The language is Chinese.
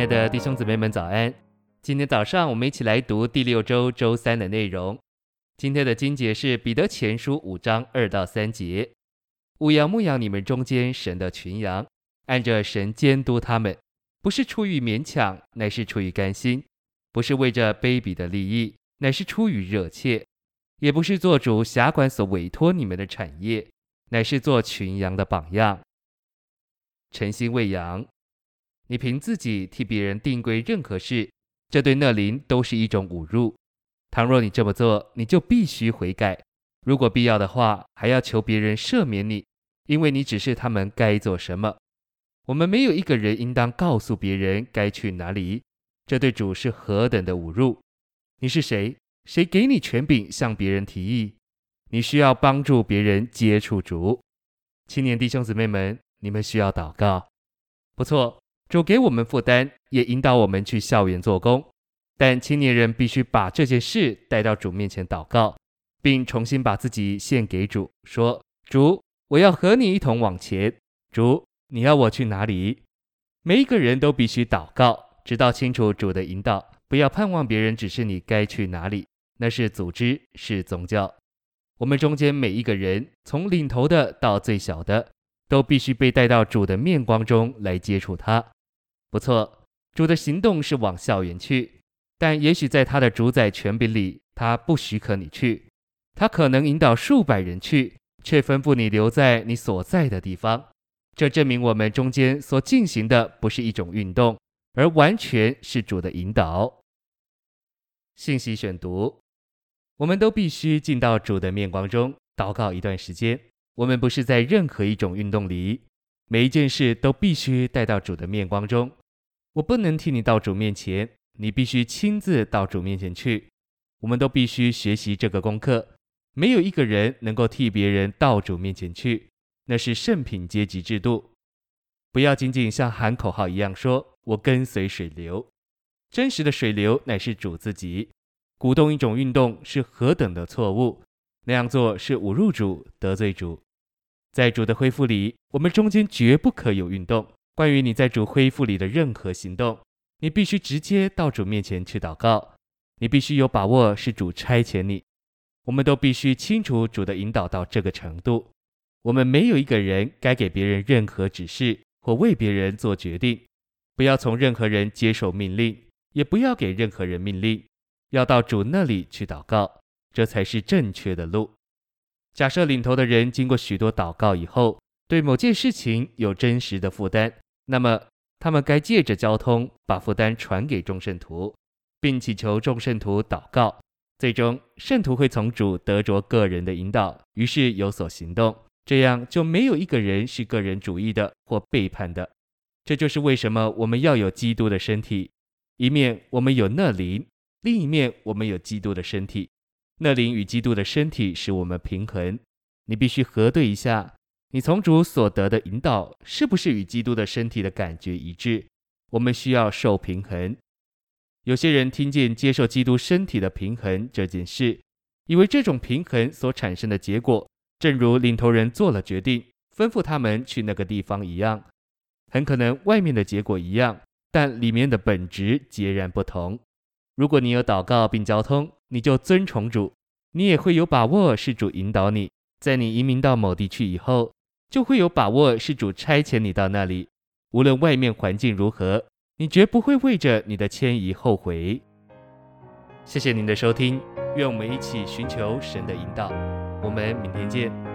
亲爱的弟兄姊妹们，早安！今天早上我们一起来读第六周周三的内容。今天的经节是彼得前书五章二到三节：务要牧养你们中间神的群羊，按着神监督他们，不是出于勉强，乃是出于甘心；不是为着卑鄙的利益，乃是出于热切；也不是做主辖管所委托你们的产业，乃是做群羊的榜样。诚心喂养。你凭自己替别人定规任何事，这对那灵都是一种侮辱。倘若你这么做，你就必须悔改。如果必要的话，还要求别人赦免你，因为你只是他们该做什么。我们没有一个人应当告诉别人该去哪里，这对主是何等的侮辱！你是谁？谁给你权柄向别人提议？你需要帮助别人接触主。青年弟兄姊妹们，你们需要祷告。不错。主给我们负担，也引导我们去校园做工，但青年人必须把这件事带到主面前祷告，并重新把自己献给主，说：“主，我要和你一同往前。主，你要我去哪里？”每一个人都必须祷告，直到清楚主的引导，不要盼望别人指示你该去哪里，那是组织，是宗教。我们中间每一个人，从领头的到最小的，都必须被带到主的面光中来接触他。不错，主的行动是往校园去，但也许在他的主宰权柄里，他不许可你去。他可能引导数百人去，却吩咐你留在你所在的地方。这证明我们中间所进行的不是一种运动，而完全是主的引导。信息选读：我们都必须进到主的面光中祷告一段时间。我们不是在任何一种运动里，每一件事都必须带到主的面光中。我不能替你到主面前，你必须亲自到主面前去。我们都必须学习这个功课。没有一个人能够替别人到主面前去，那是圣品阶级制度。不要仅仅像喊口号一样说“我跟随水流”，真实的水流乃是主自己。鼓动一种运动是何等的错误！那样做是侮辱主、得罪主。在主的恢复里，我们中间绝不可有运动。关于你在主恢复里的任何行动，你必须直接到主面前去祷告。你必须有把握是主差遣你。我们都必须清楚主的引导到这个程度。我们没有一个人该给别人任何指示或为别人做决定。不要从任何人接受命令，也不要给任何人命令。要到主那里去祷告，这才是正确的路。假设领头的人经过许多祷告以后，对某件事情有真实的负担。那么，他们该借着交通把负担传给众圣徒，并祈求众圣徒祷告。最终，圣徒会从主得着个人的引导，于是有所行动。这样就没有一个人是个人主义的或背叛的。这就是为什么我们要有基督的身体。一面我们有那灵，另一面我们有基督的身体。那灵与基督的身体使我们平衡。你必须核对一下。你从主所得的引导是不是与基督的身体的感觉一致？我们需要受平衡。有些人听见接受基督身体的平衡这件事，以为这种平衡所产生的结果，正如领头人做了决定，吩咐他们去那个地方一样。很可能外面的结果一样，但里面的本质截然不同。如果你有祷告并交通，你就尊崇主，你也会有把握是主引导你。在你移民到某地区以后，就会有把握是主差遣你到那里，无论外面环境如何，你绝不会为着你的迁移后悔。谢谢您的收听，愿我们一起寻求神的引导。我们明天见。